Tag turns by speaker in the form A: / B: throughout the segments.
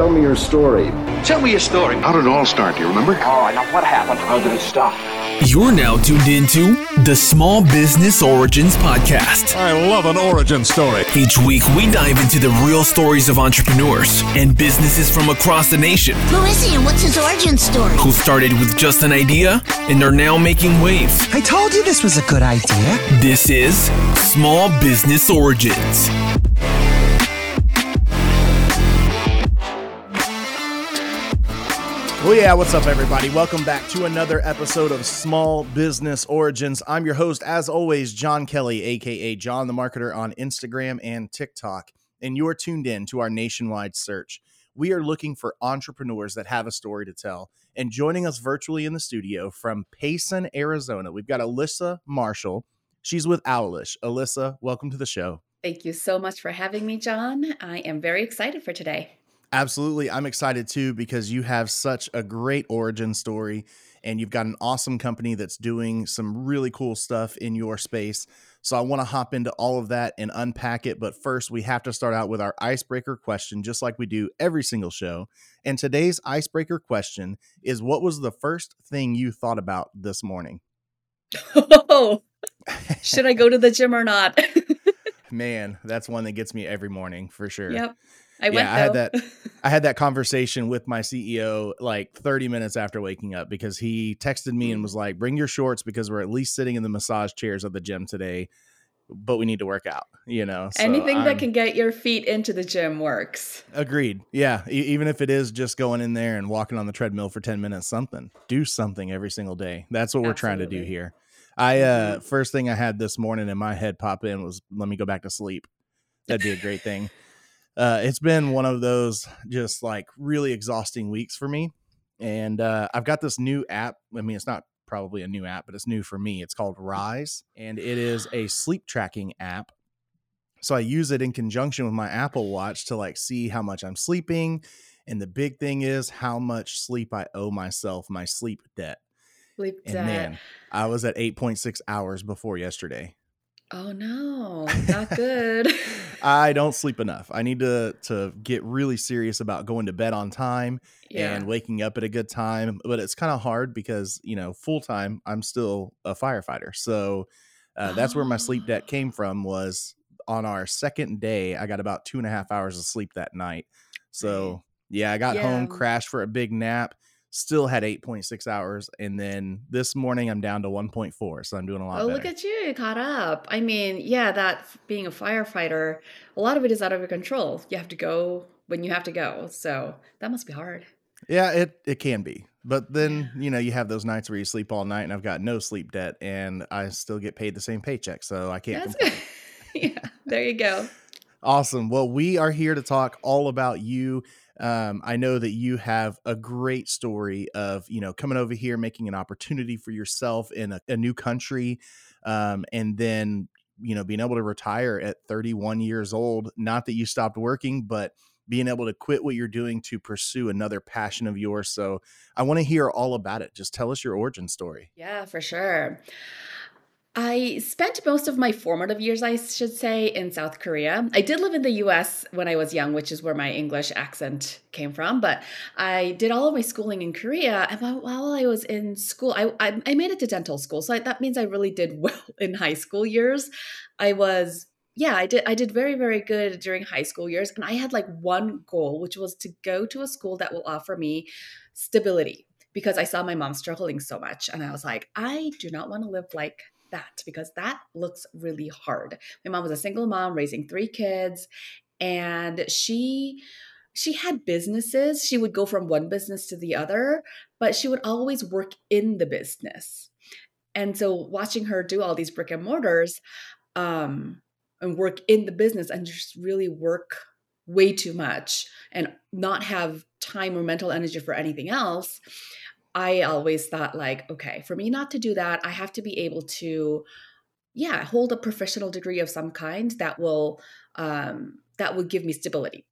A: Tell me your story.
B: Tell me your story.
C: How did it all start? Do you remember?
B: Oh, now what happened? How did it stop?
D: You're now tuned into the Small Business Origins Podcast.
E: I love an origin story.
D: Each week, we dive into the real stories of entrepreneurs and businesses from across the nation
F: Who is he and what's his origin story?
D: who started with just an idea and are now making waves.
G: I told you this was a good idea.
D: This is Small Business Origins.
H: Well, yeah, what's up, everybody? Welcome back to another episode of Small Business Origins. I'm your host, as always, John Kelly, aka John the Marketer on Instagram and TikTok. And you're tuned in to our nationwide search. We are looking for entrepreneurs that have a story to tell. And joining us virtually in the studio from Payson, Arizona, we've got Alyssa Marshall. She's with Owwlish. Alyssa, welcome to the show.
I: Thank you so much for having me, John. I am very excited for today.
H: Absolutely. I'm excited too because you have such a great origin story and you've got an awesome company that's doing some really cool stuff in your space. So I want to hop into all of that and unpack it. But first, we have to start out with our icebreaker question, just like we do every single show. And today's icebreaker question is What was the first thing you thought about this morning?
I: Oh, should I go to the gym or not?
H: Man, that's one that gets me every morning for sure.
I: yep. I
H: yeah,
I: went
H: I had that. I had that conversation with my CEO like 30 minutes after waking up because he texted me
I: Mm.
H: and was like, "Bring your shorts because we're at least sitting in the massage chairs at the gym today, but we need to work out." You know, So
I: Anything
H: I'm-
I: that can get your feet into the gym works.
H: Agreed. Yeah, e- even if it is just going in there and walking on the treadmill for 10 minutes, something. Do something every single day. That's what we're trying to do here. I uh
I: Mhm.
H: first thing I had this morning in my head pop in was let me go back to sleep. That'd be a great thing. Uh it's been one of those just like really exhausting weeks for me. And uh I've got this new app. I mean, it's not probably a new app, but it's new for me. It's called Rise and it is a sleep tracking app so I use it in conjunction with my Apple Watch to like see how much I'm sleeping. And the big thing is how much sleep I owe myself, my sleep debt.
I: Sleep
H: And
I: debt.
H: man, I was at 8.6 hours before yesterday.
I: Oh no, not good.
H: I don't sleep enough. I need to to get really serious about going to bed on time
I: yeah.
H: and waking up at a good time. But it's kind of hard because, you know, full time, I'm still a firefighter. So uh, that's where my sleep debt
I: Oh.
H: came from was on our second day, I got about two and a half hours of sleep that night. So yeah, I got home, crashed for a big nap, still had 8.6 hours. And then this morning I'm down to 1.4. So I'm doing a lot
I: Oh,
H: better.
I: look at you, you caught up. I mean, yeah, that being a firefighter, a lot of it is out of your control. You have to go when you have to go. So that must be hard.
H: Yeah, it it can be. But then, you know, you have those nights where you sleep all night and I've got no sleep debt and I still get paid the same paycheck. So I can't
I: yeah, there you go.
H: Awesome. Well, we are here to talk all about you. Um, I know that you have a great story of, you know, coming over here, making an opportunity for yourself in a, a new country, um, and then, you know, being able to retire at 31 years old. Not that you stopped working, but being able to quit what you're doing to pursue another passion of yours. So I want to hear all about it. Just tell us your origin story.
I: Yeah, for sure. I spent most of my formative years, I should say, in South Korea. I did live in the US when I was young, which is where my English accent came from, but I did all of my schooling in Korea. And while- I was in school, I, I, I made it to dental school. So I, that means I really did well in high school years. I was yeah, I did I did very very good during high school years and I had like one goal which was to go to a school that will offer me stability because I saw my mom struggling so much and I was like I do not want to live like that because that looks really hard. My mom was a single mom raising 3 kids and she she had businesses. She would go from one business to the other, but she would always work in the business. And so watching her do all these brick and mortars um and work in the business and just really work way too much and not have time or mental energy for anything else i always thought like okay for me not to do that i have to be able to yeah hold a professional degree of some kind that will um that will give me stability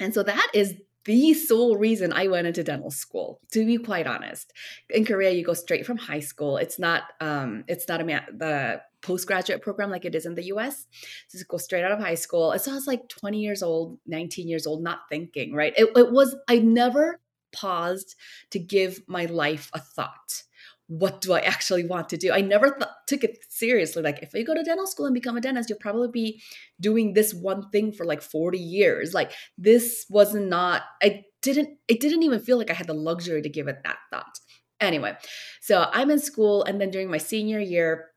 I: and so that is the sole reason I went into dental school, to be quite honest. In Korea, you go straight from high school. It's not um, it's not a ma- the postgraduate program like it is in the US. So go straight out of high school. So I was like 20 years old, 19 years old, not thinking, right? It, it was, I never paused to give my life a thought what do I actually want to do? I never th- took it seriously. Like, if you go to dental school and become a dentist, you'll probably be doing this one thing for like 40 years. Like, this was not, I didn't, it didn't even feel like I had the luxury to give it that thought. Anyway, so I'm in school, and then during my senior year,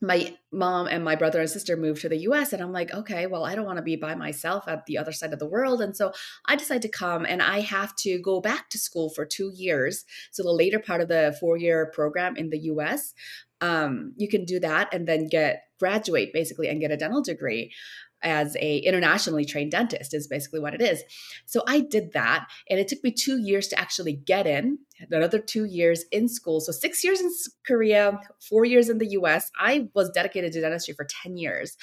I: my mom and my brother and sister moved to the US and I'm like, okay, well, I don't want to be by myself at the other side of the world. And so I decide to come and I have to go back to school for two years. So the later part of the four year program in the US, um, you can do that and then get graduate basically and get a dental degree as a internationally trained dentist is basically what it is. So i did that and it took me two years to actually get in another two years in school. So six years in korea four years in the us i was dedicated to dentistry for 10 years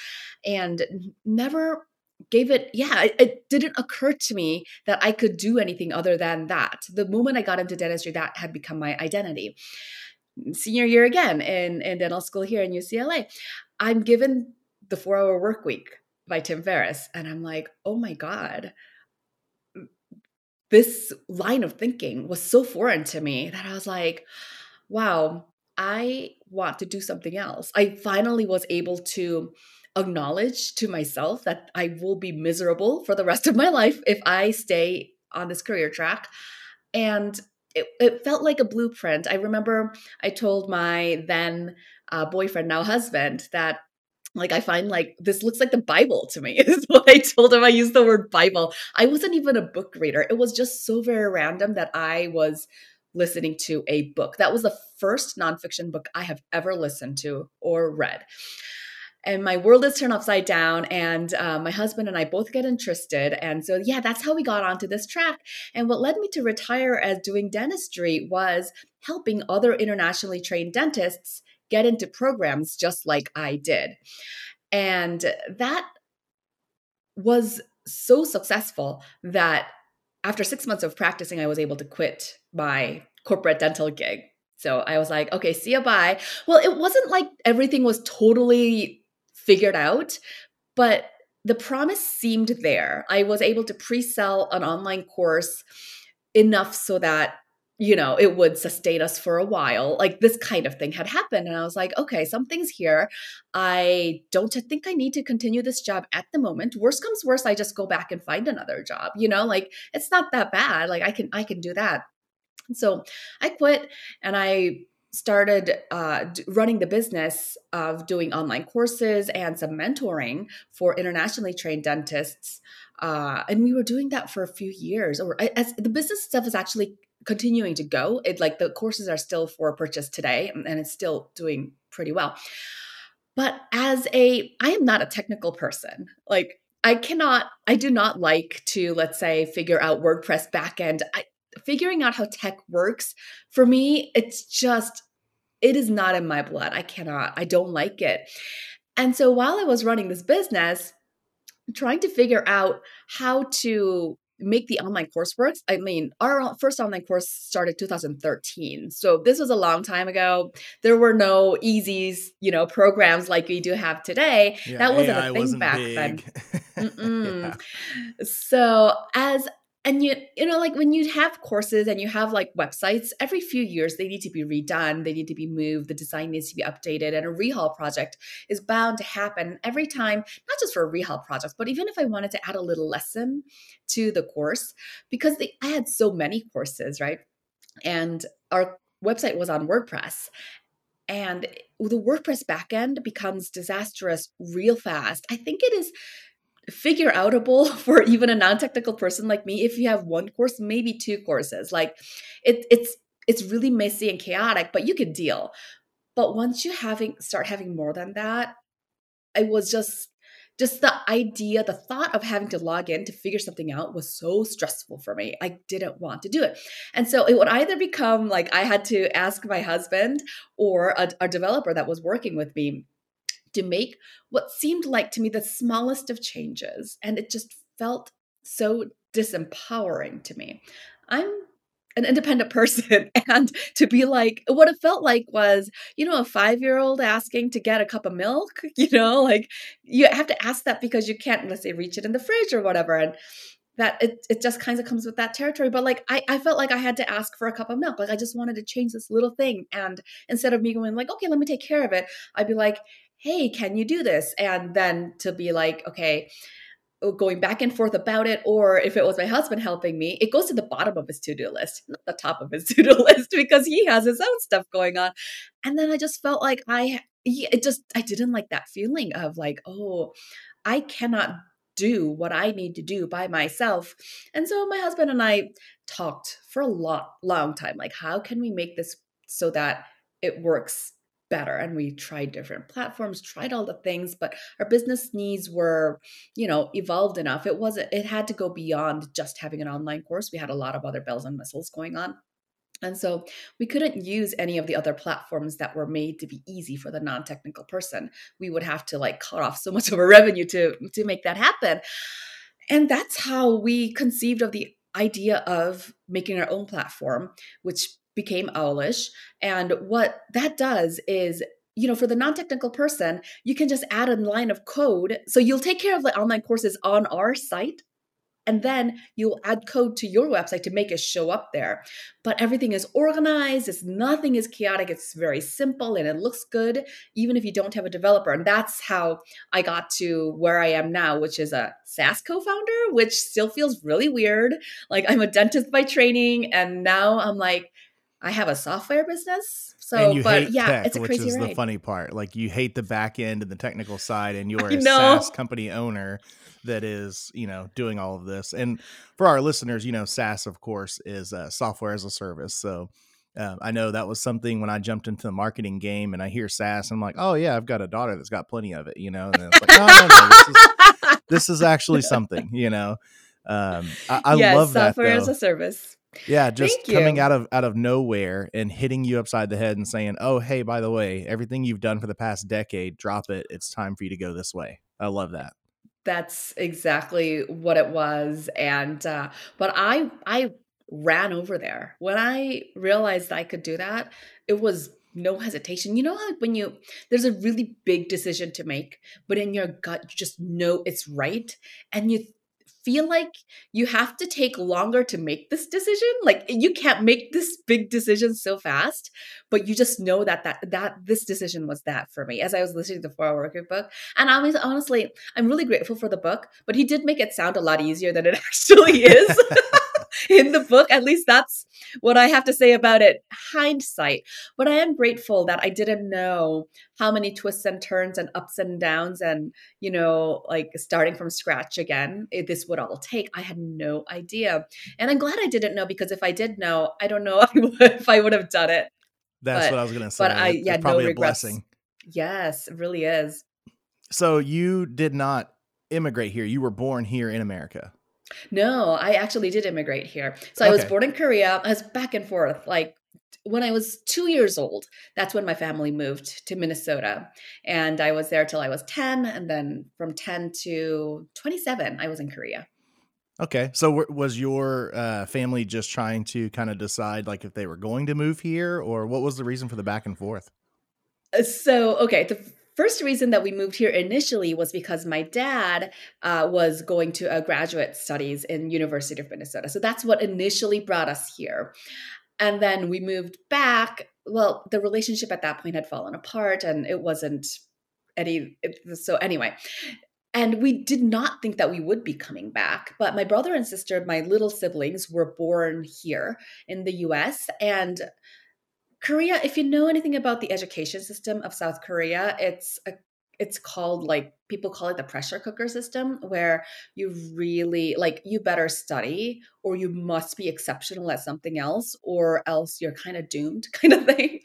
I: and never gave it yeah it, it, didn't occur to me that i could do anything other than that. The moment i got into dentistry that had become my identity. Senior year again in, in dental school here in ucla i'm given the four hour work week by Tim Ferriss. And I'm like, oh my God, this line of thinking was so foreign to me that I was like, wow, I want to do something else. I finally was able to acknowledge to myself that I will be miserable for the rest of my life if I stay on this career track. And it, it felt like a blueprint. I remember I told my then uh, boyfriend, now husband, that like I find like this looks like the Bible to me. is what I told him. I used the word Bible. I wasn't even a book reader. It was just so very random that I was listening to a book. That was the first nonfiction book I have ever listened to or read. And my world is turned upside down, and uh, my husband and I both get interested. And so, yeah, that's how we got onto this track. And what led me to retire as doing dentistry was helping other internationally trained dentists get into programs just like I did. And that was so successful that after six months of practicing, I was able to quit my corporate dental gig. So I was like, okay, see you bye. Well, it wasn't like everything was totally figured out, but the promise seemed there. I was able to pre sell an online course enough so that you know, it would sustain us for a while. Like this kind of thing had happened. And I was like, okay, something's here. I don't think I need to continue this job at the moment. Worst comes worst, I just go back and find another job. You know, like it's not that bad. Like I can I can do that. So I quit and I started uh, running the business of doing online courses and some mentoring for internationally trained dentists. Uh, and we were doing that for a few years. Or as the business stuff is actually continuing to go. It like the courses are still for purchase today and it's still doing pretty well. But as a I am not a technical person. Like I cannot I do not like to let's say figure out WordPress backend. I figuring out how tech works for me it's just it is not in my blood. I cannot. I don't like it. And so while I was running this business, trying to figure out how to make the online course coursework. I mean, our first online course started 2013. So this was a long time ago. There were no easies, you know, programs like we do have today. Yeah, that wasn't AI a thing wasn't back big. then. yeah. So as and you you know like when you have courses and you have like websites every few years they need to be redone they need to be moved the design needs to be updated and a rehaul project is bound to happen. Every time not just for a rehaul project but even if i wanted to add a little lesson to the course because they, i had so many courses right? And our website was on wordpress. And the WordPress backend becomes disastrous real fast. I think it is figure outable for even a non-technical person like me if you have one course maybe two courses. Like it, it's it's really messy and chaotic but you can deal. But once you having start having more than that it was just just the idea the thought of having to log in to figure something out was so stressful for me. I didn't want to do it. And so it would either become like i had to ask my husband or a, a developer that was working with me to make what seemed like to me the smallest of changes. And it just felt so disempowering to me. I'm an independent person and to be like what it felt like was you know a five year old asking to get a cup of milk you know like you have to ask that because you can't let's say reach it in the fridge or whatever and that it, it just kind of comes with that territory but like I, I felt like i had to ask for a cup of milk like i just wanted to change this little thing and instead of me going like okay let me take care of it i'd be like hey can you do this and then to be like okay uh, going back and forth about it or if it was my husband helping me it goes to the bottom of his to-do list not the top of his to-do list because he has his own stuff going on and then i just felt like i it just i didn't like that feeling of like oh i cannot do what I need to do by myself. And so my husband and I talked for a lot long time like how can we make this so that it works better and we tried different platforms tried all the things but our business needs were you know evolved enough it wasn't it had to go beyond just having an online course we had a lot of other bells and whistles going on and so we couldn't use any of the other platforms that were made to be easy for the non-technical person. We would have to like cut off so much of our revenue to to make that happen. And that's how we conceived of the idea of making our own platform, which became Owwlish. And what that does is you know, for the non-technical person, you can just add a line of code. So you'll take care of the online courses on our site and then you'll add code to your website to make it show up there but everything is organized it's nothing is chaotic it's very simple and it looks good even if you don't have a developer and that's how i got to where i am now which is a saas co-founder which still feels really weird like i'm a dentist by training and now i'm like i have a software business so, but yeah,
H: tech,
I: it's a crazy.
H: which
I: crazy
H: is
I: ride.
H: the funny part. Like you hate the back end and the technical side, and you're a
I: know.
H: SaaS company owner that is, you know, doing all of this. And for our listeners, you know, SaaS, of course, is uh, software as a service. So um, I know that was something when I jumped into the marketing game, and I hear SaaS, I'm like, oh yeah, I've got a daughter that's got plenty of it, you know. And then it's like, no, no, no, this is this is actually something, you know. Um, I, I
I: yes,
H: love that.
I: software as a service.
H: Yeah, just
I: Thank
H: coming
I: you.
H: out of out of nowhere and hitting you upside the head and saying, "Oh, hey, by the way, everything you've done for the past decade, drop it. It's time for you to go this way." I love that.
I: That's exactly what it was. And uh, but I I ran over there when I realized I could do that. It was no hesitation. You know how when you there's a really big decision to make, but in your gut you just know it's right, and you feel like you have to take longer to make this decision like you can't make this big decision so fast but you just know that that that this decision was that for me as i was listening to the four hour workweek book. And i was honestly i'm really grateful for the book but he did make it sound a lot easier than it actually is in the book at least that's what i have to say about it hindsight but i am grateful that i didn't know how many twists and turns and ups and downs and you know like starting from scratch again it, this would all take i had no idea and i'm glad i didn't know because if i did know i don't know if i would have done it
H: That's
I: But-
H: what I was gonna say.
I: but I-
H: It's
I: yeah, no
H: probably a blessing.
I: yes it really is
H: So you did not immigrate here. You were born here in America.
I: No, I actually did immigrate here. So I was born in Korea. I was back and forth. Like when I was two years old, that's when my family moved to Minnesota. And I was there till I was 10. And then from 10 to 27, I was in Korea.
H: Okay. So w- was your uh, family just trying to kind of decide like if they were going to move here, or what was the reason for the back and forth?
I: Uh, So, okay, the first reason that we moved here initially was because my dad uh, was going to a graduate studies in University of Minnesota. So that's what initially brought us here. And then we moved back. Well, the relationship at that point had fallen apart and it wasn't any it- so anyway. And we did not think that we would be coming back. But my brother and sister, my little siblings, were born here in the US. And Korea, if you know anything about the education system of South Korea, it's a it's called like people call it the pressure cooker system where you really like you better study or you must be exceptional at something else or else you're kind of doomed kind of thing.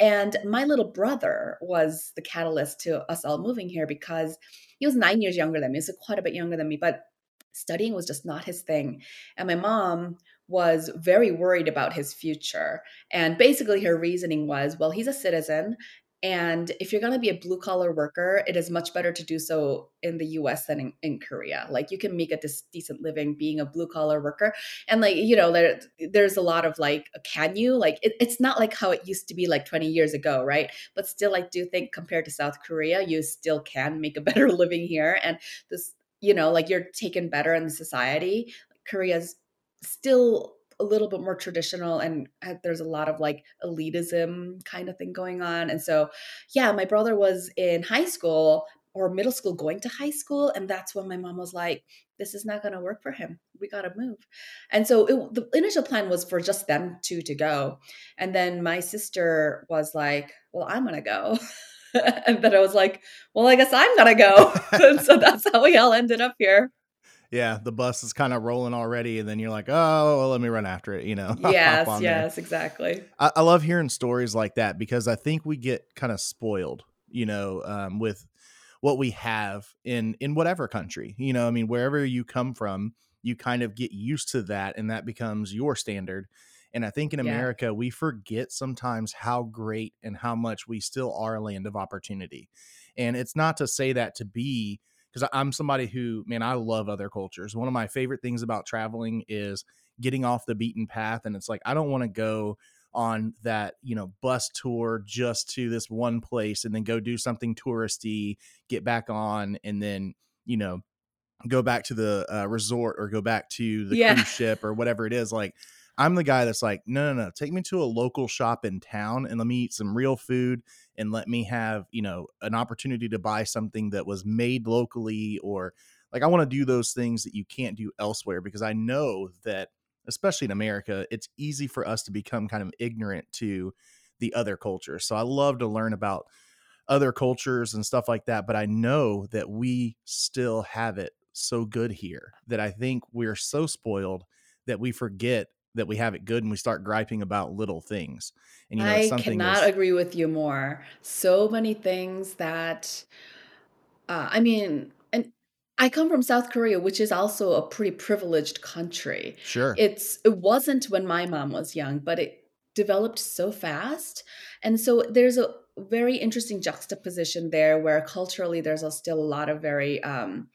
I: And my little brother was the catalyst to us all moving here because he was 9 years younger than me, so quite a bit younger than me, but studying was just not his thing. And my mom was very worried about his future. And basically, her reasoning was well, he's a citizen And if you're going to be a blue collar worker, it is much better to do so in the US than in, in Korea. Like you can make a dis- decent living being a blue collar worker. And like, you know, there, there's a lot of like, can you? Like, it, it's not like how it used to be like 20 years ago, right? But still, I do think compared to South Korea, you still can make a better living here. And this, you know, like you're taken better in society. Korea's still a little bit more traditional and there's a lot of like elitism kind of thing going on. And so, yeah, my brother was in high school or middle school going to high school and that's when my mom was like this is not going to work for him. We got to move. And so it, the initial plan was for just them two to go and then my sister was like well i'm going to go. And then i was like well i guess i'm going to go. And so that's how we all ended up here
H: yeah, the bus is kind of rolling already, and then you're like, oh, well, let me run after it, you know?
I: Yes, yes, there. exactly.
H: I, I, love hearing stories like that because I think we get kind of spoiled, you know, um, with what we have in in whatever country, you know. I mean, wherever you come from, you kind of get used to that, and that becomes your standard. And I think in America, yeah. we forget sometimes how great and how much we still are a land of opportunity. And it's not to say that to be because I'm somebody who, man, I love other cultures. One of my favorite things about traveling is getting off the beaten path. And it's like, I don't want to go on that, you know, bus tour just to this one place and then go do something touristy, get back on, and then, you know, go back to the uh, resort or go back to the yeah. cruise ship or whatever it is. Like, I'm the guy that's like, no, no, no, take me to a local shop in town and let me eat some real food and let me have, you know, an opportunity to buy something that was made locally or like I want to do those things that you can't do elsewhere because I know that especially in America, it's easy for us to become kind of ignorant to the other cultures. So I love to learn about other cultures and stuff like that, but I know that we still have it so good here that I think we're so spoiled that we forget that we have it good and we start griping about little things. And
I: you know, something. I cannot agree with you more. So many things that uh, I mean, and I come from South Korea, which is also a pretty privileged country.
H: Sure.
I: It's it wasn't when my mom was young, but it developed so fast. And so there's a very interesting juxtaposition there where culturally there's a, still a lot of very um,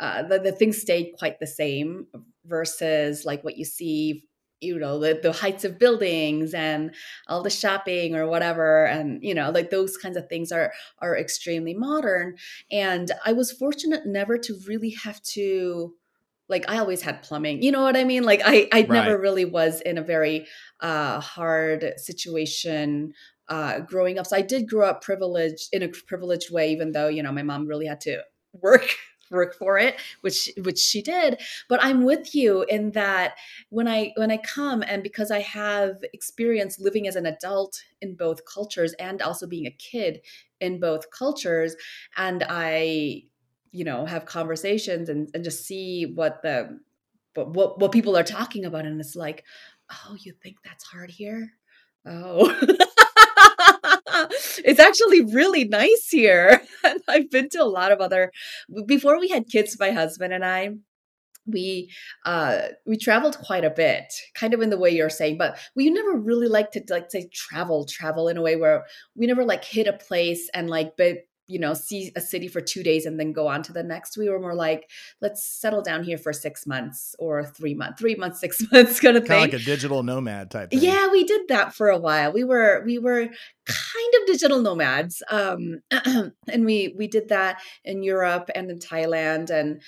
I: uh, the, the things stayed quite the same versus like what you see you know the, the heights of buildings and all the shopping or whatever and you know like those kinds of things are are extremely modern. And i was fortunate never to really have to like i always had plumbing you know what i mean? Like i i right. never really was in a very uh hard situation uh growing up. So i did grow up privileged in a privileged way even though you know my mom really had to work work for it which which she did. But i'm with you in that when i when i come and because i have experience living as an adult in both cultures and also being a kid in both cultures and i you know have conversations and, and just see what the what what people are talking about and it's like oh you think that's hard here? Oh it's actually really nice here. And I've been to a lot of other before we had kids, my husband and I we uh we traveled quite a bit kind of in the way you're saying but we never really like to like say travel travel in a way where we never like hit a place and like but you know see a city for two days and then go on to the next we were more like let's settle down here for six months or three months three months six months kind of
H: kind
I: thing
H: of like a digital nomad type thing.
I: yeah we did that for a while we were we were kind of digital nomads um and we we did that in europe and in thailand and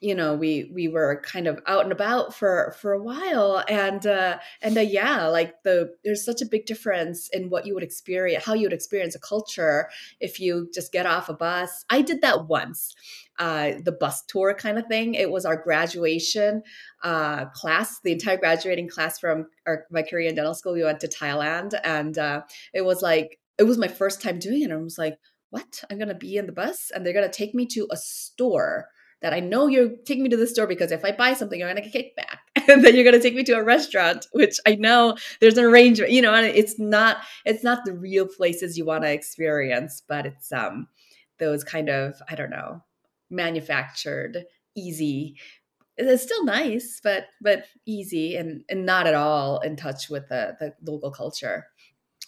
I: you know we we were kind of out and about for for a while and uh and uh, yeah like the there's such a big difference in what you would experience how you would experience a culture if you just get off a bus. I did that once uh the bus tour kind of thing. It was our graduation uh class the entire graduating class from our my korean dental school. We went to thailand and uh it was like it was my first time doing it and i was like what? I'm gonna be in the bus and they're gonna take me to a store that I know you're taking me to the store because if I buy something, you're going to get kickback. and then you're going to take me to a restaurant, which I know there's an arrangement, you know, and it's not, it's not the real places you want to experience, but it's, um, those kind of, I don't know, manufactured, easy, it's still nice, but, but easy and, and not at all in touch with the, the local culture.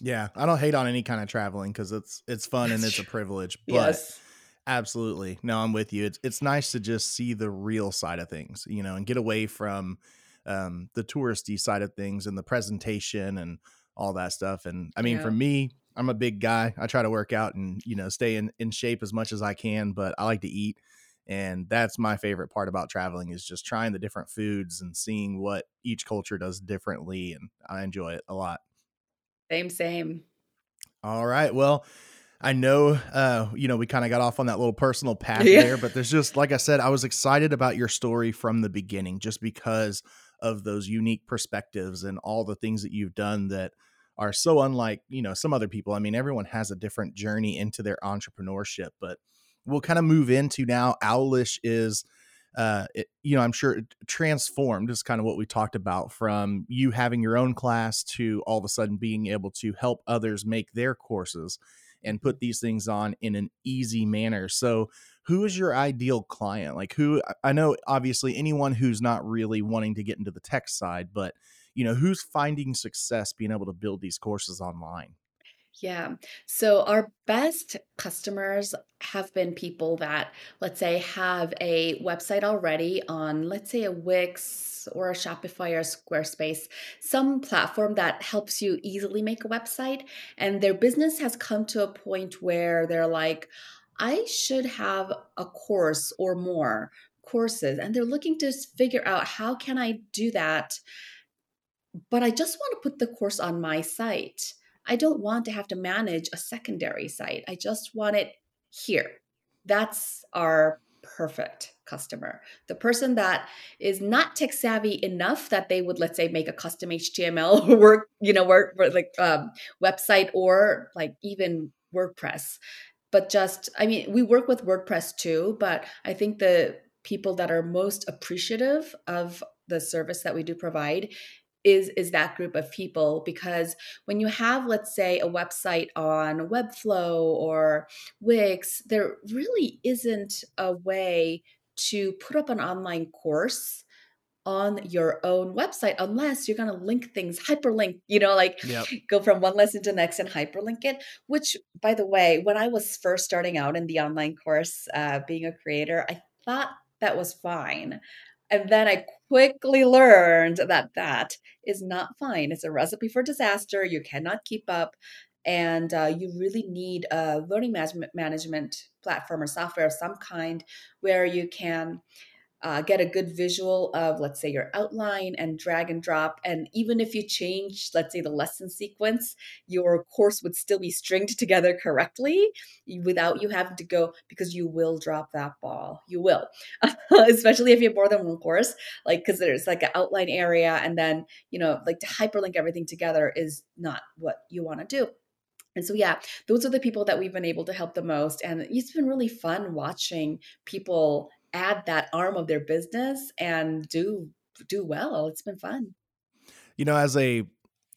H: Yeah, I don't hate on any kind of traveling because it's it's fun and it's a privilege. But
I: Yes.
H: Absolutely, no, I'm with you. It's it's nice to just see the real side of things, you know, and get away from um, the touristy side of things and the presentation and all that stuff. And I mean, for me, I'm a big guy. I try to work out and you know stay in in shape as much as I can, but I like to eat. And that's my favorite part about traveling is just trying the different foods and seeing what each culture does differently. And I enjoy it a lot.
I: Same, same.
H: All right. Well, I know, uh, you know, we kind of got off on that little personal path
I: Yeah.
H: there, but there's just, like I said, I was excited about your story from the beginning just because of those unique perspectives and all the things that you've done that are so unlike, you know, some other people. I mean, everyone has a different journey into their entrepreneurship, but we'll kind of move into now. Owwlish is, uh, it, you know, I'm sure it transformed is kind of what we talked about from you having your own class to all of a sudden being able to help others make their courses and put these things on in an easy manner. So, who is your ideal client? Like, who I- know obviously anyone who's not really wanting to get into the tech side, but you know, who's finding success being able to build these courses online?
I: Yeah. So our best customers have been people that, let's say, have a website already on, let's say, a Wix or a Shopify or Squarespace, some platform that helps you easily make a website. And their business has come to a point where they're like, I should have a course or more courses. And they're looking to figure out how can I do that but I just want to put the course on my site. I don't want to have to manage a secondary site. I just want it here. That's our perfect customer. The person that is not tech savvy enough that they would, let's say, make a custom HTML work, you know, work, like um, website or like even WordPress. But just, I mean, we work with WordPress too, but I think the people that are most appreciative of the service that we do provide is is that group of people because when you have let's say a website on webflow or wix there really isn't a way to put up an online course on your own website unless you're going to link things hyperlink you know like
H: Yep.
I: go from one lesson to the next and hyperlink it which by the way when i was first starting out in the online course uh, being a creator i thought that was fine and then I quickly learned that that is not fine. It's a recipe for disaster. You cannot keep up. And uh, you really need a learning management, management platform or software of some kind where you can uh, get a good visual of, let's say, your outline and drag and drop. And even if you change, let's say, the lesson sequence, your course would still be stringed together correctly without you having to go because you will drop that ball. You will, especially if you have more than one course, like because there's like an outline area, and then you know, like to hyperlink everything together is not what you want to do. And so, yeah, those are the people that we've been able to help the most. And it's been really fun watching people add that arm of their business and do do well. It's been fun.
H: You know, as a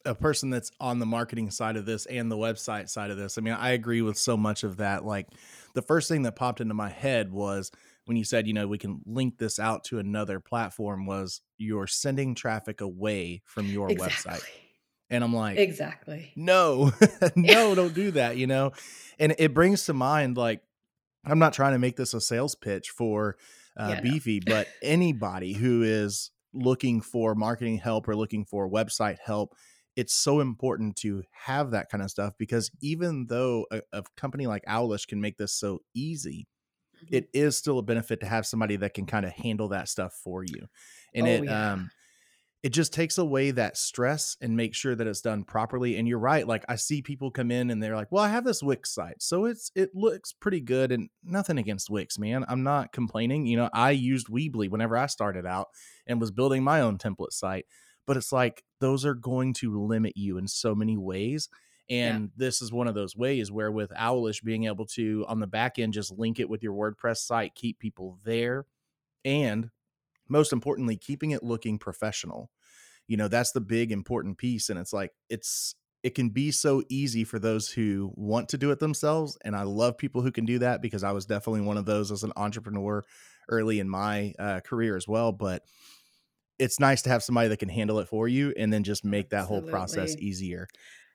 H: a person that's on the marketing side of this and the website side of this, I mean, I agree with so much of that. Like the first thing that popped into my head was when you said, you know, we can link this out to another platform was you're sending traffic away from your website. And I'm like,
I: Exactly.
H: no, no, don't do that, you know? And it brings to mind, like, I'm not trying to make this a sales pitch for uh,
I: Yeah, no.
H: Beefy, but anybody who is looking for marketing help or looking for website help, it's so important to have that kind of stuff because even though a, a company like Owwlish can make this so easy,
I: Mhm.
H: it is still a benefit to have somebody that can kind of handle that stuff for you. And
I: Oh,
H: it
I: yeah.
H: um it just takes away that stress and make sure that it's done properly. And you're right. Like I see people come in and they're like, well, I have this Wix site. So it's it looks pretty good and nothing against Wix, man. I'm not complaining. You know, I used Weebly whenever I started out and was building my own template site. But it's like those are going to limit you in so many ways.
I: Yeah.
H: And this is one of those ways where with Owwlish being able to on the back end just link it with your WordPress site, keep people there, and most importantly, keeping it looking professional. You know, that's the big important piece. And it's like it's it can be so easy for those who want to do it themselves. And I love people who can do that because I was definitely one of those as an entrepreneur early in my uh, career as well. But it's nice to have somebody that can handle it for you and then just make that whole process easier.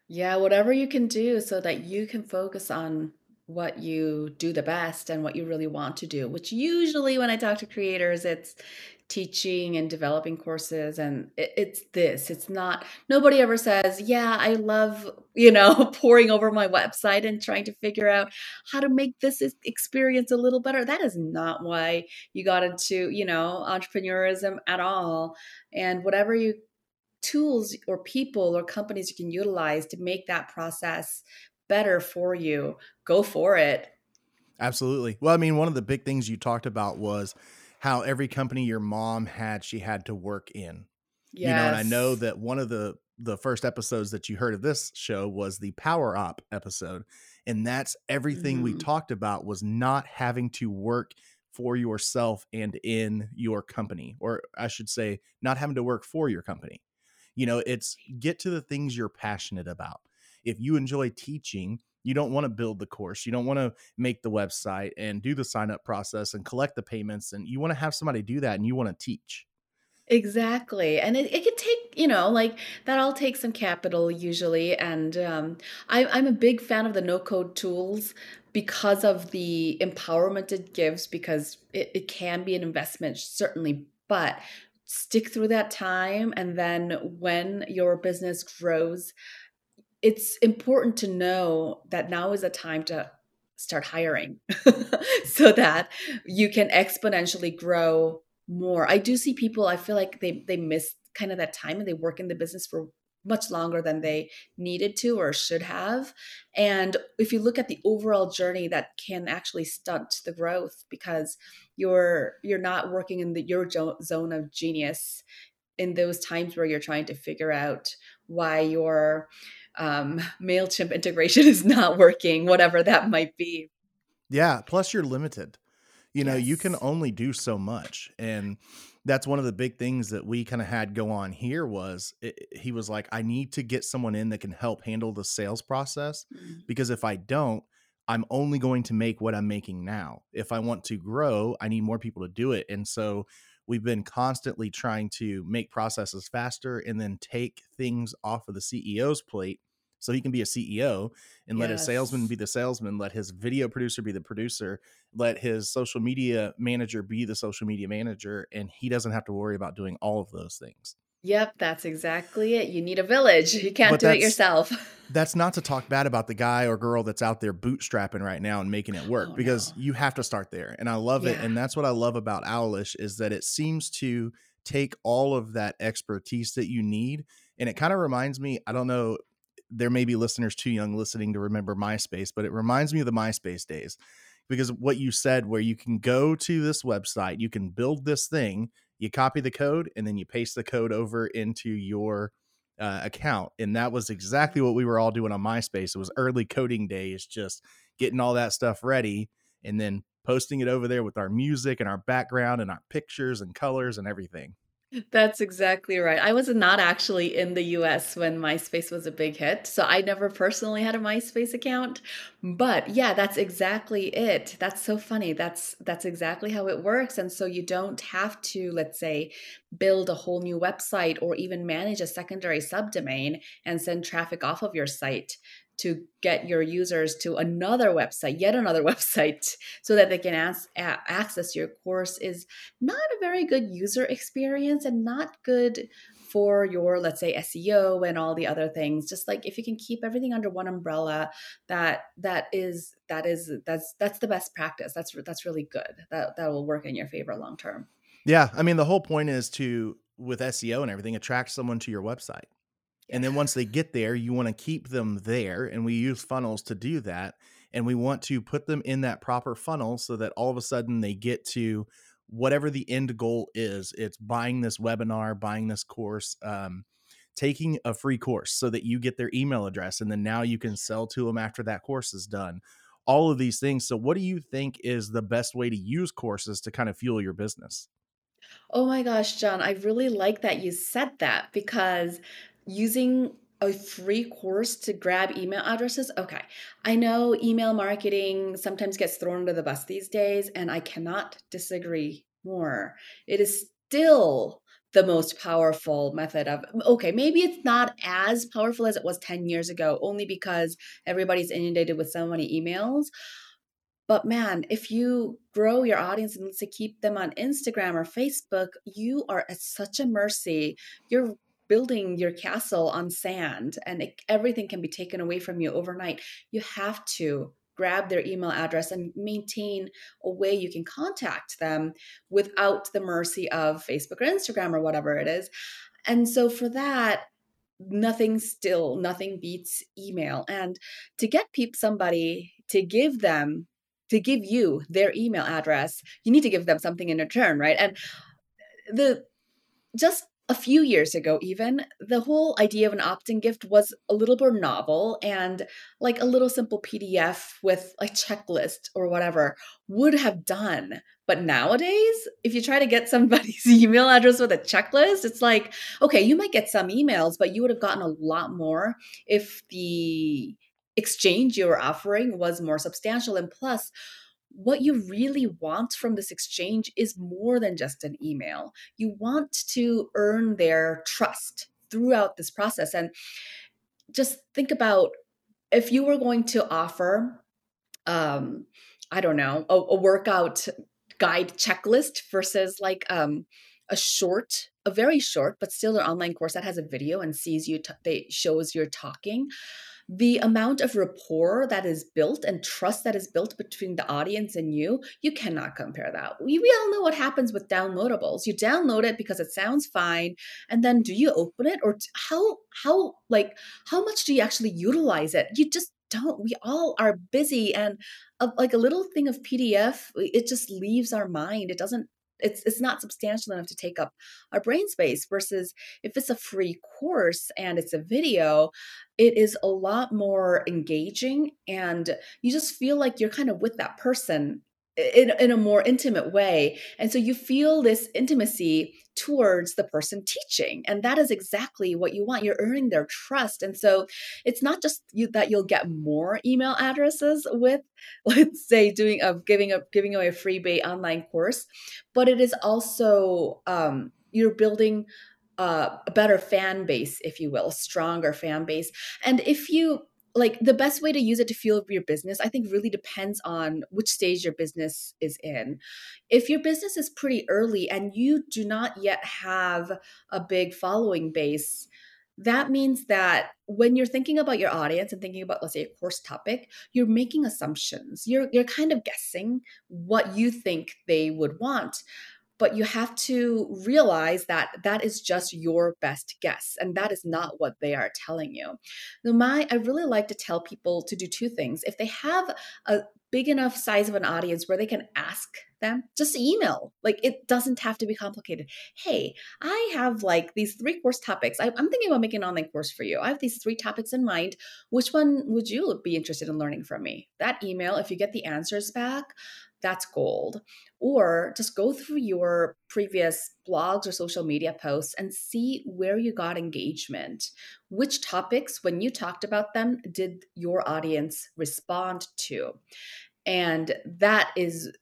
I: Yeah, whatever you can do so that you can focus on what you do the best and what you really want to do, which usually when I talk to creators, it's teaching and developing courses and it, it's this it's not nobody ever says yeah i love you know pouring over my website and trying to figure out how to make this experience a little better. That is not why you got into you know entrepreneurism at all. And whatever you tools or people or companies you can utilize to make that process better for you, go for it.
H: Absolutely. Well, I mean, one of the big things you talked about was how every company your mom had, she had to work in. Yes. You know, and I know that one of the the first episodes that you heard of this show was the Power Up episode. And that's everything mm. we talked about was not having to work for yourself and in your company, or I should say, not having to work for your company. You know, it's get to the things you're passionate about. If you enjoy teaching, you don't want to build the course. You don't want to make the website and do the sign up process and collect the payments. And you want to have somebody do that and you want to teach.
I: Exactly. And it, it can take, you know, like that all takes some capital usually. And um, I, I'm a big fan of the no code tools because of the empowerment it gives, because it, it can be an investment, certainly. But stick through that time and then when your business grows it's important to know that now is a time to start hiring so that you can exponentially grow more i do see people i feel like they they miss kind of that time and they work in the business for much longer than they needed to or should have. And if you look at the overall journey, that can actually stunt the growth because you're you're not working in the your zone of genius in those times where you're trying to figure out why your um, Mailchimp integration is not working, whatever that might be.
H: Yeah. Plus, you're limited. You know, yes. you can only do so much, and that's one of the big things that we kind of had go on here was it, he was like i need to get someone in that can help handle the sales process mm-hmm. because if i don't i'm only going to make what i'm making now if i want to grow i need more people to do it and so we've been constantly trying to make processes faster and then take things off of the ceo's plate so he can be a CEO and yes. let his salesman be the salesman, let his video producer be the producer, let his social media manager be the social media manager, and he doesn't have to worry about doing all of those things.
I: Yep, that's exactly it. You need a village. You can't but do it yourself.
H: that's not to talk bad about the guy or girl that's out there bootstrapping right now and making it work oh, because no. you have to start there. And I love yeah. it. And that's what I love about Owwlish is that it seems to take all of that expertise that you need. And it kind of reminds me, I don't know there may be listeners too young listening to remember MySpace, but it reminds me of the MySpace days because what you said, where you can go to this website, you can build this thing, you copy the code, and then you paste the code over into your uh, account. And that was exactly what we were all doing on MySpace. It was early coding days, just getting all that stuff ready and then posting it over there with our music and our background and our pictures and colors and everything.
I: That's exactly right. I was not actually in the US when MySpace was a big hit. So I never personally had a MySpace account. But yeah, that's exactly it. That's so funny. That's that's exactly how it works. And so you don't have to, let's say, build a whole new website or even manage a secondary subdomain and send traffic off of your site to get your users to another website, yet another website, so that they can as- a- access your course is not a very good user experience and not good for your let's say SEO and all the other things. Just like if you can keep everything under one umbrella that that is that is that's that's the best practice. That's that's really good. That that will work in your favor long term.
H: Yeah i mean the whole point is to with SEO and everything attract someone to your website and then once they get there, you want to keep them there. And we use funnels to do that. And we want to put them in that proper funnel so that all of a sudden they get to whatever the end goal is. It's buying this webinar, buying this course, um, taking a free course so that you get their email address. And then now you can sell to them after that course is done. All of these things. So, what do you think is the best way to use courses to kind of fuel your business?
I: Oh my gosh, John, I really like that you said that because using a free course to grab email addresses. Okay, I know email marketing sometimes gets thrown under the bus these days, and I cannot disagree more. It is still the most powerful method of okay maybe it's not as powerful as it was 10 years ago only because everybody's inundated with so many emails but man if you grow your audience and let's keep them on instagram or facebook you are at such a mercy you're building your castle on sand and it, everything can be taken away from you overnight you have to grab their email address and maintain a way you can contact them without the mercy of Facebook or Instagram or whatever it is. And so for that, nothing still, nothing beats email. And to get people somebody to give them to give you their email address, you need to give them something in return, right? And the just a few years ago, even, the whole idea of an opt in gift was a little more novel and like a little simple PDF with a checklist or whatever would have done. But nowadays, if you try to get somebody's email address with a checklist, it's like, okay, you might get some emails, but you would have gotten a lot more if the exchange you were offering was more substantial. And plus, what you really want from this exchange is more than just an email. You want to earn their trust throughout this process. And just think about if you were going to offer, um, I don't know, a, a workout guide checklist versus like um, a short, a very short, but still an online course that has a video and sees you, t- they shows you're talking the amount of rapport that is built and trust that is built between the audience and you, you cannot compare that. We, we all know what happens with downloadables. You download it because it sounds fine, and then do you open it or how how like how much do you actually utilize it? You just don't. We all are busy, and a, like a little thing of PDF, it just leaves our mind. It doesn't it's it's not substantial enough to take up our brain space versus if it's a free course and it's a video it is a lot more engaging and you just feel like you're kind of with that person in, in a more intimate way. And so you feel this intimacy towards the person teaching. And that is exactly what you want. You're earning their trust. And so it's not just you that you'll get more email addresses with, let's say, doing of giving up giving away a freebie online course, but it is also um, you're building uh, a better fan base, if you will, a stronger fan base. And if you like the best way to use it to fuel your business i think really depends on which stage your business is in. If your business is pretty early and you do not yet have a big following base that means that when you're thinking about your audience and thinking about let's say a course topic you're making assumptions. You're you're kind of guessing what you think they would want but you have to realize that that is just your best guess and that is not what they are telling you. Now my i really like to tell people to do two things. If they have a big enough size of an audience where they can ask them just email. Like it doesn't have to be complicated. Hey i have like these three course topics. I, am thinking about making an online course for you. I have these three topics in mind. Which one would you be interested in learning from me? That email if you get the answers back that's gold. Or just go through your previous blogs or social media posts and see where you got engagement. Which topics, when you talked about them, did your audience respond to? And that is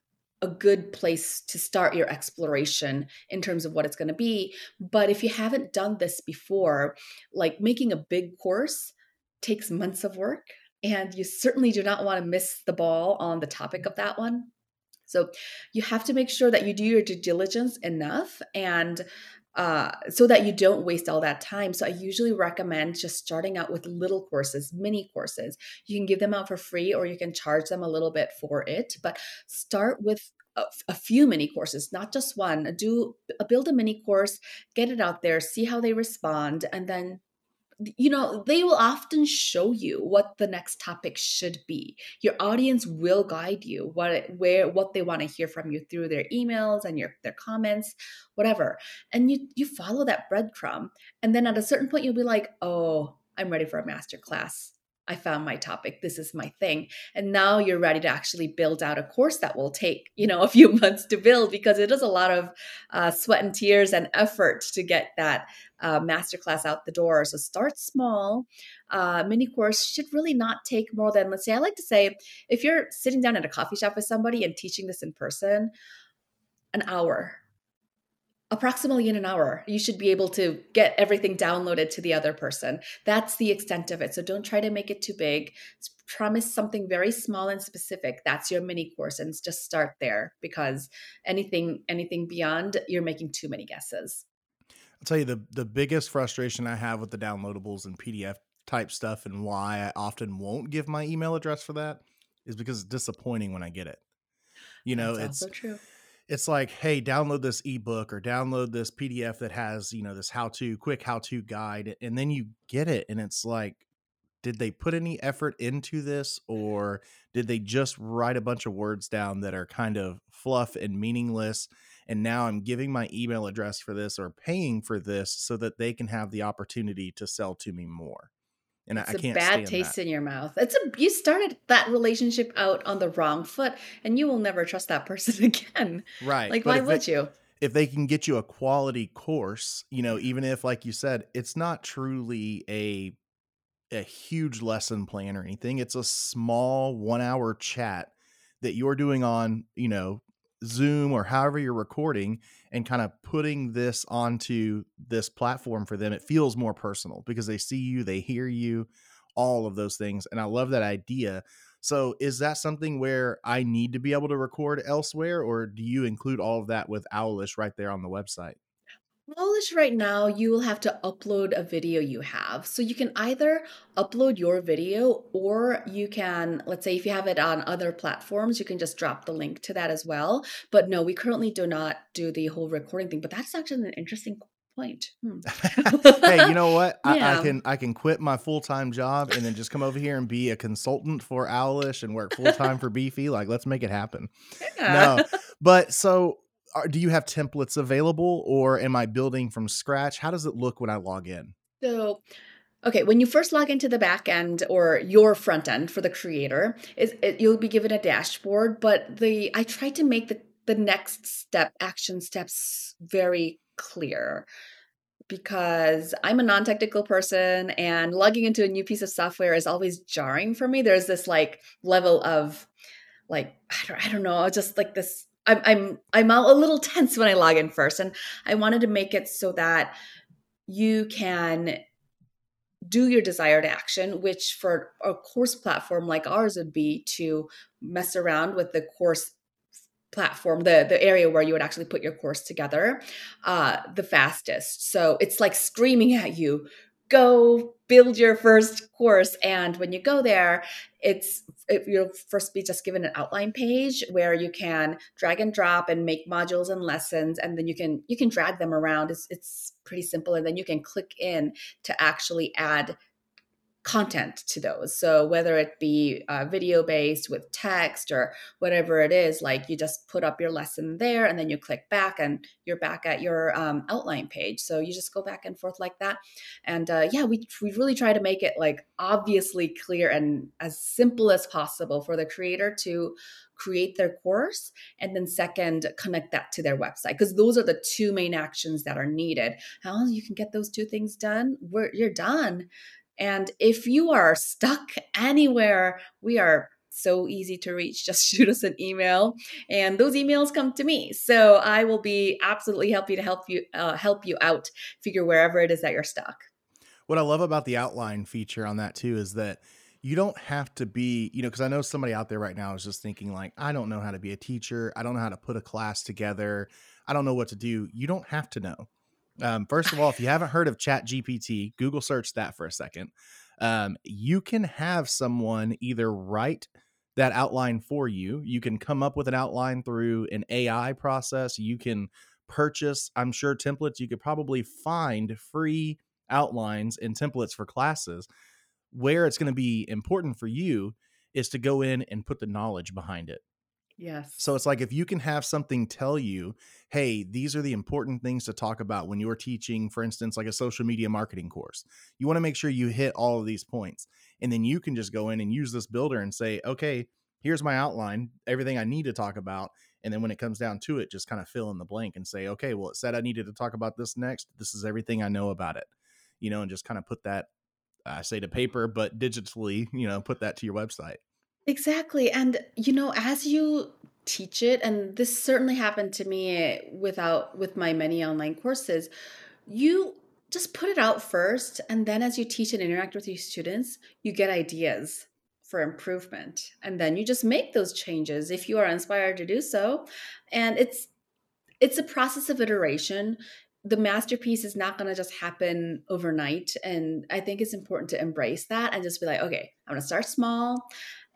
I: a good place to start your exploration in terms of what it's going to be. But if you haven't done this before, like making a big course takes months of work. And you certainly do not want to miss the ball on the topic of that one. So you have to make sure that you do your due diligence enough and uh, so that you don't waste all that time. So I usually recommend just starting out with little courses, mini courses. You can give them out for free or you can charge them a little bit for it, but start with a, a few mini courses, not just one. Do build a mini course, get it out there, see how they respond, and then you know they will often show you what the next topic should be. Your audience will guide you what where what they want to hear from you through their emails and your their comments whatever. And you you follow that breadcrumb and then at a certain point you'll be like oh i'm ready for a master class I found my topic. This is my thing. And now you're ready to actually build out a course that will take, you know, a few months to build because it is a lot of uh, sweat and tears and effort to get that uh, masterclass out the door. So start small. Uh, mini course should really not take more than, let's say, I like to say, if you're sitting down at a coffee shop with somebody and teaching this in person, an hour approximately in an hour you should be able to get everything downloaded to the other person. That's the extent of it. So don't try to make it too big. Promise something very small and specific. That's your mini course and just start there because anything anything beyond you're making too many guesses.
H: I'll tell you the the biggest frustration I have with the downloadables and PDF type stuff and why I often won't give my email address for that is because it's disappointing when I get it. You know,
I: that's
H: it's
I: true
H: it's like, hey, download this ebook or download this PDF that has, you know, this how to quick how to guide. And then you get it. And it's like, did they put any effort into this or did they just write a bunch of words down that are kind of fluff and meaningless? And now I'm giving my email address for this or paying for this so that they can have the opportunity to sell to me more. And
I: it's
H: I, I
I: a
H: can't
I: bad taste
H: that.
I: in your mouth. It's a you started that relationship out on the wrong foot, and you will never trust that person again.
H: Right.
I: Like,
H: but
I: why would
H: it-
I: you?
H: if they can get you a quality course, you know, even if like you said, it's not truly a a huge lesson plan or anything. It's a small 1-hour chat that you're doing on, you know, Zoom or however you're recording and kind of putting this onto this platform for them. It feels more personal because they see you, they hear you, all of those things. And I love that idea. So, is that something where I need to be able to record elsewhere, or do you include all of that with Owwlish right there on the website?
I: Owwlish right now, you will have to upload a video you have. So you can either upload your video or you can, let's say, if you have it on other platforms, you can just drop the link to that as well. But no, we currently do not do the whole recording thing. But that's actually an interesting point. Hmm.
H: hey, you know what? I, I can I can quit my full time job and then just come over here and be a consultant for Owwlish and work full time for Beefy. Like, let's make it happen.
I: Yeah.
H: No, but so are, do you have templates available, or am I building from scratch? How does it look when I log in?
I: So, okay, when you first log into the back end or your front end for the creator, is it, you'll be given a dashboard. But the I tried to make the the next step action steps very clear because I'm a non-technical person and logging into a new piece of software is always jarring for me. There's this like level of like I don't, I don't know, just like this I'm I'm I'm a little tense when I log in first and I wanted to make it so that you can do your desired action, which for a course platform like ours would be to mess around with the course platform, the the area where you would actually put your course together, uh, the fastest. So it's like screaming at you, go build your first course. And when you go there, it's it, you'll first be just given an outline page where you can drag and drop and make modules and lessons, and then you can you can drag them around. It's it's pretty simple, and then you can click in to actually add content to those. So whether it be uh, video based with text or whatever it is, like you just put up your lesson there and then you click back and you're back at your um, outline page. So you just go back and forth like that. And uh, yeah, we, we really try to make it like obviously clear and as simple as possible for the creator to create their course and then second connect that to their website because those are the two main actions that are needed how you can get those two things done you're done and if you are stuck anywhere, we are so easy to reach. Just shoot us an email, and those emails come to me. So I will be absolutely happy to help you uh, help you out, figure wherever it is that you're stuck.
H: What I love about the outline feature on that too is that you don't have to be, you know, because I know somebody out there right now is just thinking, like, I don't know how to be a teacher. I don't know how to put a class together. I don't know what to do. You don't have to know. Um, first of all, if you haven't heard of Chat GPT, Google search that for a second. Um, you can have someone either write that outline for you. You can come up with an outline through an AI process. You can purchase, I'm sure, templates. You could probably find free outlines and templates for classes. Where it's going to be important for you is to go in and put the knowledge behind it.
I: Yes.
H: So it's like if you can have something tell you, hey, these are the important things to talk about when you're teaching, for instance, like a social media marketing course. You want to make sure you hit all of these points. And then you can just go in and use this builder and say, okay, here's my outline, everything I need to talk about. And then when it comes down to it, just kind of fill in the blank and say, okay, well, it said I needed to talk about this next. This is everything I know about it, you know, and just kind of put that, I say to paper, but digitally, you know, put that to your website.
I: Exactly. And, you know, as you teach it and this certainly happened to me without with my many online courses you just put it out first and then as you teach and interact with your students you get ideas for improvement and then you just make those changes if you are inspired to do so and it's it's a process of iteration the masterpiece is not going to just happen overnight and i think it's important to embrace that and just be like okay i'm going to start small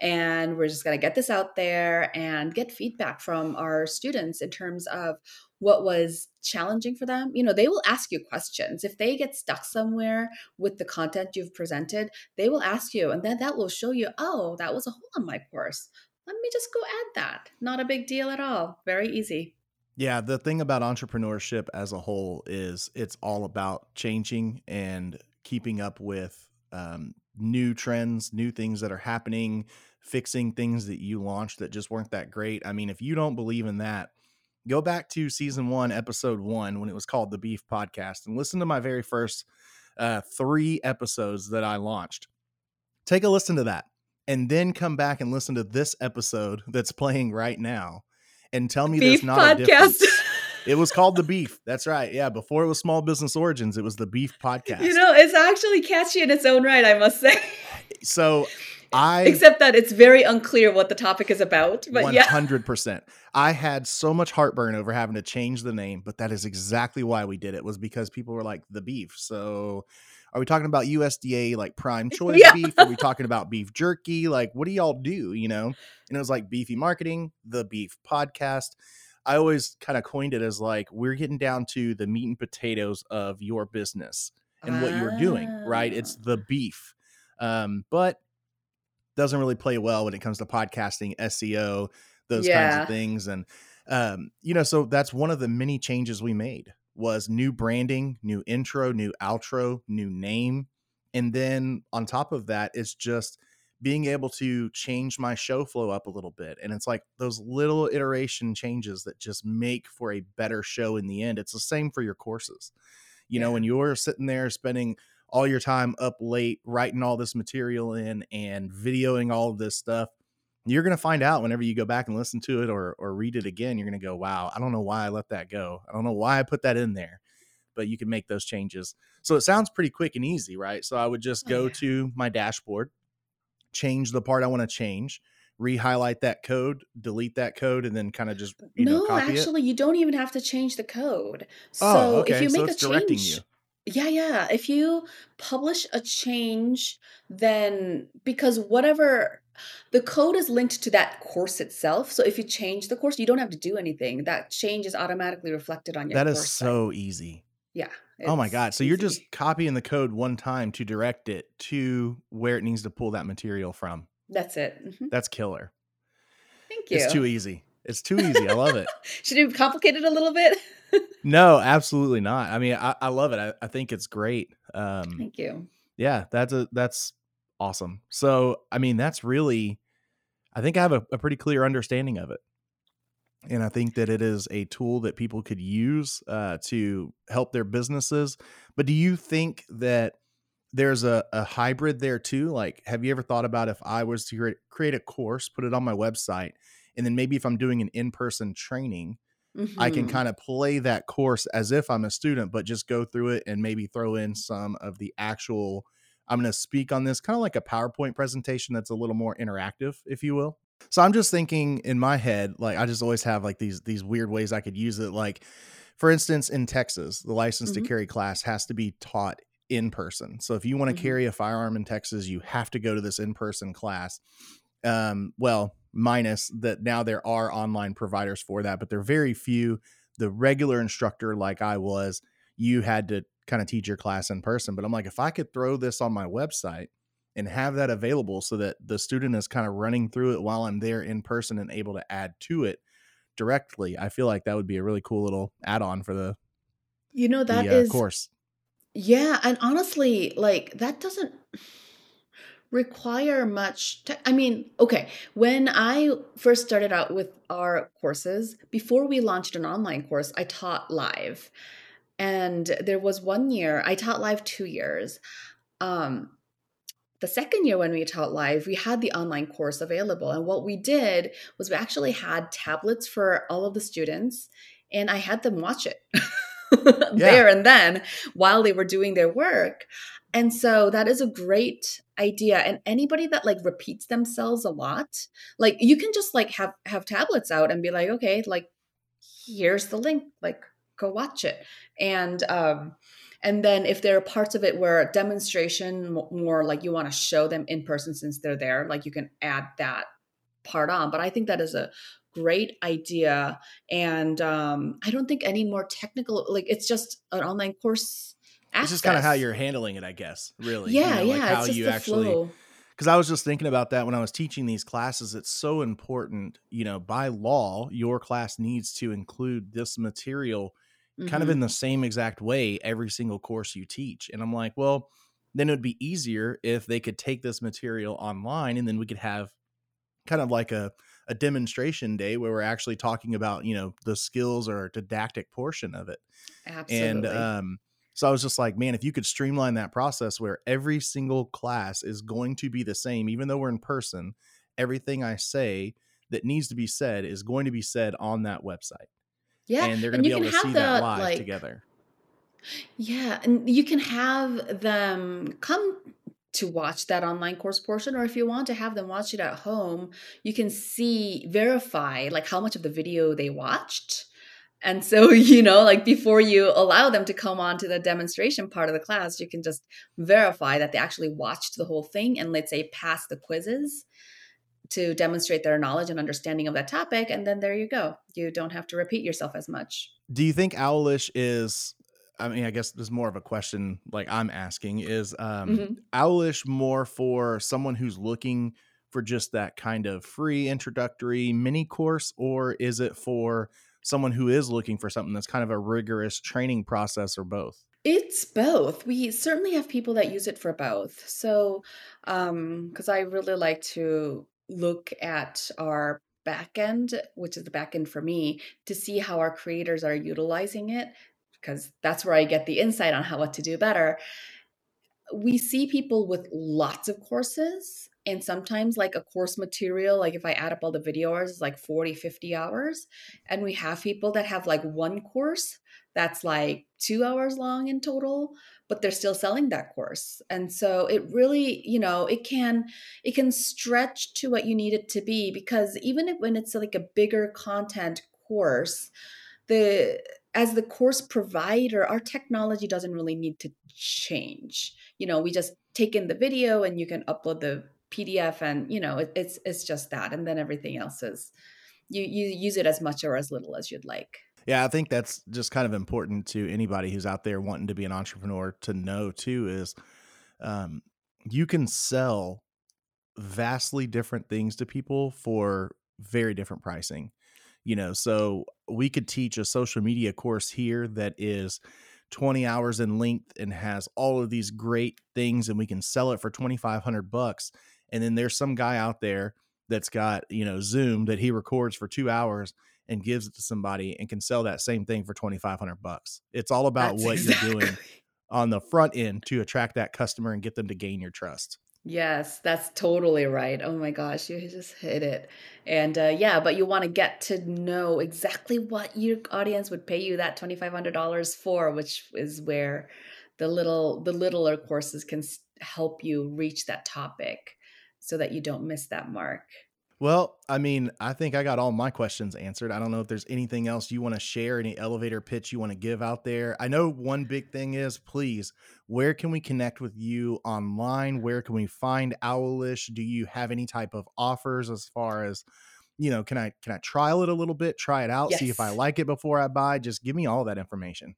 I: and we're just going to get this out there and get feedback from our students in terms of what was challenging for them. You know they will ask you questions. If they get stuck somewhere with the content you've presented they will ask you and then that will show you oh that was a hole in my course. Let me just go add that. Not a big deal at all. Very easy.
H: Yeah, the thing about entrepreneurship as a whole is it's all about changing and keeping up with um, new trends, new things that are happening, fixing things that you launched that just weren't that great. I mean, if you don't believe in that, go back to season one, episode one, when it was called the Beef Podcast, and listen to my very first uh, three episodes that I launched. Take a listen to that, and then come back and listen to this episode that's playing right now, and tell me
I: beef
H: there's not a difference. It was called the Beef. That's right. Yeah, before it was Small Business Origins, it was the Beef Podcast.
I: you know it's actually catchy in its own right i must say
H: so I
I: except that it's very unclear what the topic is about but
H: One
I: yeah
H: hundred percent. I had so much heartburn over having to change the name, but that is exactly why we did it. Was because people were like the beef. So, are we talking about USDA like prime choice
I: Yeah.
H: beef? Are we talking about beef jerky? Like, what do y'all do? You know? And it was like beefy marketing, the beef podcast. I always kind of coined it as like we're getting down to the meat and potatoes of your business and what you're doing. Right? It's
I: Ah.
H: the beef. Um, but doesn't really play well when it comes to podcasting, SEO, those kinds of things. And um, you know, so that's one of the many changes we made was new branding, new intro, new outro, new name. And then on top of that, it's just being able to change my show flow up a little bit. And it's like those little iteration changes that just make for a better show in the end. It's the same for your courses. You know, when you're sitting there spending all your time up late writing all this material in and videoing all of this stuff you're going to find out whenever you go back and listen to it or or read it again you're going to go wow i don't know why i let that go. I don't know why i put that in there. But you can make those changes. So it sounds pretty quick and easy right? So i would just
I: Oh,
H: go
I: yeah.
H: to my dashboard change the part i want to change re-highlight that code delete that code and then kind of just uh, you know
I: no,
H: it.
I: actually, you don't even have to change the code. Oh, so
H: oh okay.
I: if you
H: so
I: make
H: it's
I: a
H: directing
I: change,
H: you
I: yeah, yeah. If you publish a change, then because whatever the code is linked to that course itself. So if you change the course, you don't have to do anything. That change is automatically reflected on your
H: that is
I: course site.
H: so easy
I: yeah.
H: Oh my god! So you're just copying the code one time to direct it to where it needs to pull that material from.
I: that's it. Mhm.
H: That's killer.
I: Thank you.
H: It's too easy. It's too easy. I love it.
I: Should it complicate it a little bit?
H: No, absolutely not. I mean, I, I love it. I, I think it's great. Um,
I: Thank you.
H: yeah, that's a that's awesome. So I mean, that's really, I think I have a, a pretty clear understanding of it, and I think that it is a tool that people could use uh, to help their businesses. But do you think that there's a, a hybrid there too? Like, have you ever thought about if I was to create, create a course, put it on my website, and then maybe if I'm doing an in person training, I can
I: Mhm.
H: kind of play that course as if I'm a student, but just go through it and maybe throw in some of the actual. I'm going to speak on this kind of like a PowerPoint presentation that's a little more interactive, if you will. So I'm just thinking in my head, like I just always have like these these weird ways I could use it. Like, for instance, in Texas, the license to
I: Mhm.
H: carry class has to be taught in person. So if you want to
I: Mhm.
H: carry a firearm in Texas, you have to go to this in person class. Um, well, minus that now there are online providers for that, but they're very few. The regular instructor, like I was, you had to kind of teach your class in person. But I'm like, if I could throw this on my website and have that available so that the student is kind of running through it while I'm there in person and able to add to it directly, I feel like that would be a really cool little add on for the,
I: You know that
H: the uh,
I: is
H: course.
I: Yeah, and honestly, like that doesn't require much te- I mean, okay, when I first started out with our courses, before we launched an online course, I taught live. And there was one year, I taught live 2 years. Um the second year when we taught live, we had the online course available. And what we did was we actually had tablets for all of the students, and I had them watch it there and then while they were doing their work. And so that is a great idea. And anybody that like repeats themselves a lot, like you can just like have have tablets out and be like, okay, like here's the link, like go watch it. And um and then if there are parts of it where demonstration more like you want to show them in person since they're there, like you can add that part on. But I think that is a great idea. And um, I don't think any more technical, like it's just an online course. Access.
H: It's just kind of how you're handling it, I guess. Really,
I: yeah,
H: you know,
I: yeah.
H: Like how
I: it's
H: you actually. Because I was just thinking about that when I was teaching these classes. It's so important, you know, by law, your class needs to include this material kind of
I: Mhm.
H: in the same exact way every single course you teach. And I'm like, well, then it would be easier if they could take this material online and then we could have kind of like a, a demonstration day where we're actually talking about, you know, the skills or didactic portion of it.
I: Absolutely.
H: And um, so I was just like, man, if you could streamline that process where every single class is going to be the same, even though we're in person, everything I say that needs to be said is going to be said on that website.
I: yeah,
H: And they're going to be able to see that
I: that,
H: live
I: like,
H: together.
I: Yeah, and you can have them come to watch that online course portion, or if you want to have them watch it at home, you can see, verify like how much of the video they watched. And so, you know, like before you allow them to come on to the demonstration part of the class, you can just verify that they actually watched the whole thing and let's say pass the quizzes to demonstrate their knowledge and understanding of that topic. And then there you go. You don't have to repeat yourself as much.
H: Do you think Owwlish is? I mean, I guess this is more of a question like I'm asking is um,
I: Mhm.
H: Owwlish more for someone who's looking for just that kind of free introductory mini course, or is it for someone who is looking for something that's kind of a rigorous training process, or both?
I: It's both. We certainly have people that use it for both. So, um, because I really like to look at our back end, which is the back end for me, to see how our creators are utilizing it, because that's where I get the insight on how what to do better. We see people with lots of courses and sometimes like a course material like if i add up all the video hours it's like 40 50 hours and we have people that have like one course that's like two hours long in total but they're still selling that course and so it really you know it can it can stretch to what you need it to be because even if when it's like a bigger content course the as the course provider our technology doesn't really need to change you know we just take in the video and you can upload the pdf and you know it, it's it's just that and then everything else is you you use it as much or as little as you'd like
H: Yeah, I think that's just kind of important to anybody who's out there wanting to be an entrepreneur to know too is um, you can sell vastly different things to people for very different pricing. You know, so we could teach a social media course here that is 20 hours in length and has all of these great things and we can sell it for 2500 bucks and then there's some guy out there that's got, you know, Zoom that he records for 2 hours and gives it to somebody and can sell that same thing for 2500 bucks. It's all about
I: That's
H: what you're doing on the front end to attract that customer and get them to gain your trust.
I: Yes, that's totally right. Oh my gosh, you just hit it. And uh, yeah, but you want to get to know exactly what your audience would pay you that twenty five hundred dollars for, which is where the little the littler courses can help you reach that topic, so that you don't miss that mark.
H: Well, I mean, I think I got all my questions answered. I don't know if there's anything else you want to share, any elevator pitch you want to give out there. I know one big thing is please, where can we connect with you online? Where can we find Owwlish? Do you have any type of offers as far as, you know, can I can I trial it a little bit, try it out, see if I like it before I buy? Just give me all that information.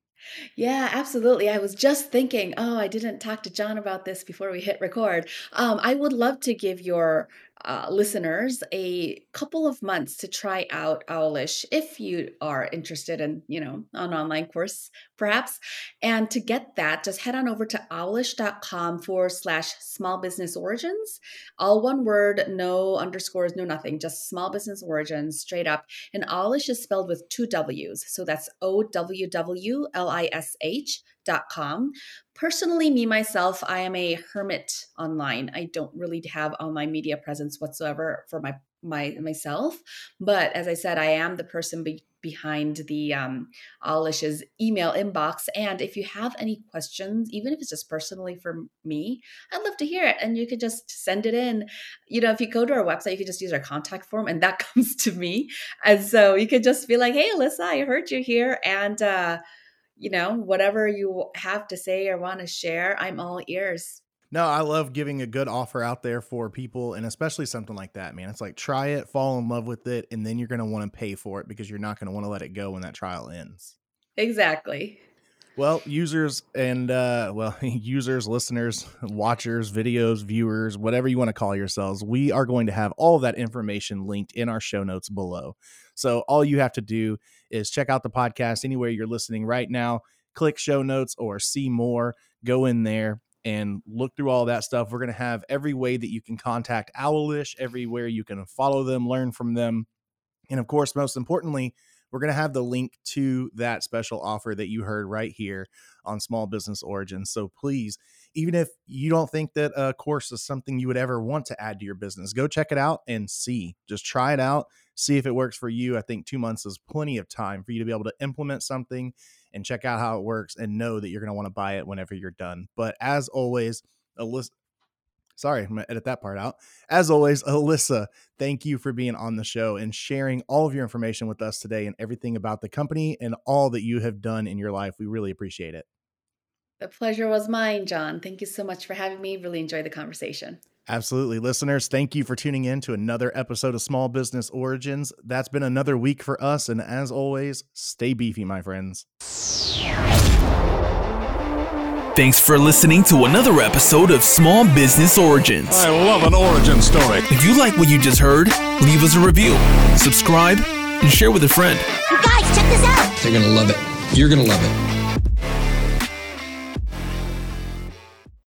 I: Yeah, absolutely. I was just thinking, oh, I didn't talk to John about this before we hit record. Um, I would love to give your uh, listeners a couple of months to try out Owwlish if you are interested in, you know, an online course, perhaps. And to get that, just head on over to owwlish.com forward slash small business origins. All one word, no underscores, no nothing, just small business origins straight up. And Owwlish is spelled with two W's. So that's O W W L I S H com. Personally, me myself, I am a hermit online. I don't really have online media presence whatsoever for my my myself. But as I said, I am the person be, behind the um, Owwlish's email inbox. And if you have any questions, even if it's just personally for me, I'd love to hear it. And you could just send it in. You know, if you go to our website, you could just use our contact form, and that comes to me. And so you could just be like, "Hey, Alyssa, I heard you here," and uh, you know, whatever you have to say or want to share, I'm all ears.
H: No, I love giving a good offer out there for people and especially something like that, man. It's like try it, fall in love with it, and then you're going to want to pay for it because you're not going to want to let it go when that trial ends.
I: Exactly.
H: Well, users and uh well, users, listeners, watchers, videos, viewers, whatever you want to call yourselves, we are going to have all that information linked in our show notes below. So all you have to do is check out the podcast anywhere you're listening right now, click show notes or see more, go in there and look through all that stuff. We're going to have every way that you can contact Owwlish, everywhere you can follow them, learn from them. And of course, most importantly, we're going to have the link to that special offer that you heard right here on Small Business Origins. So please, even if you don't think that a course is something you would ever want to add to your business, go check it out and see. Just try it out, see if it works for you. I think two months is plenty of time for you to be able to implement something and check out how it works and know that you're going to want to buy it whenever you're done. But as always, Alyssa, sorry, I'm going to edit that part out. As always, Alyssa, thank you for being on the show and sharing all of your information with us today and everything about the company and all that you have done in your life. We really appreciate it.
I: The pleasure was mine, John. Thank you so much for having me. Really enjoyed the conversation.
H: Absolutely. Listeners, thank you for tuning in to another episode of Small Business Origins. That's been another week for us. And as always, stay beefy, my friends.
D: Thanks for listening to another episode of Small Business Origins.
E: I love an origin story.
D: If you like what you just heard, leave us a review, subscribe, and share with a friend.
F: You guys, check this out.
A: They're going to love it. You're going to love it.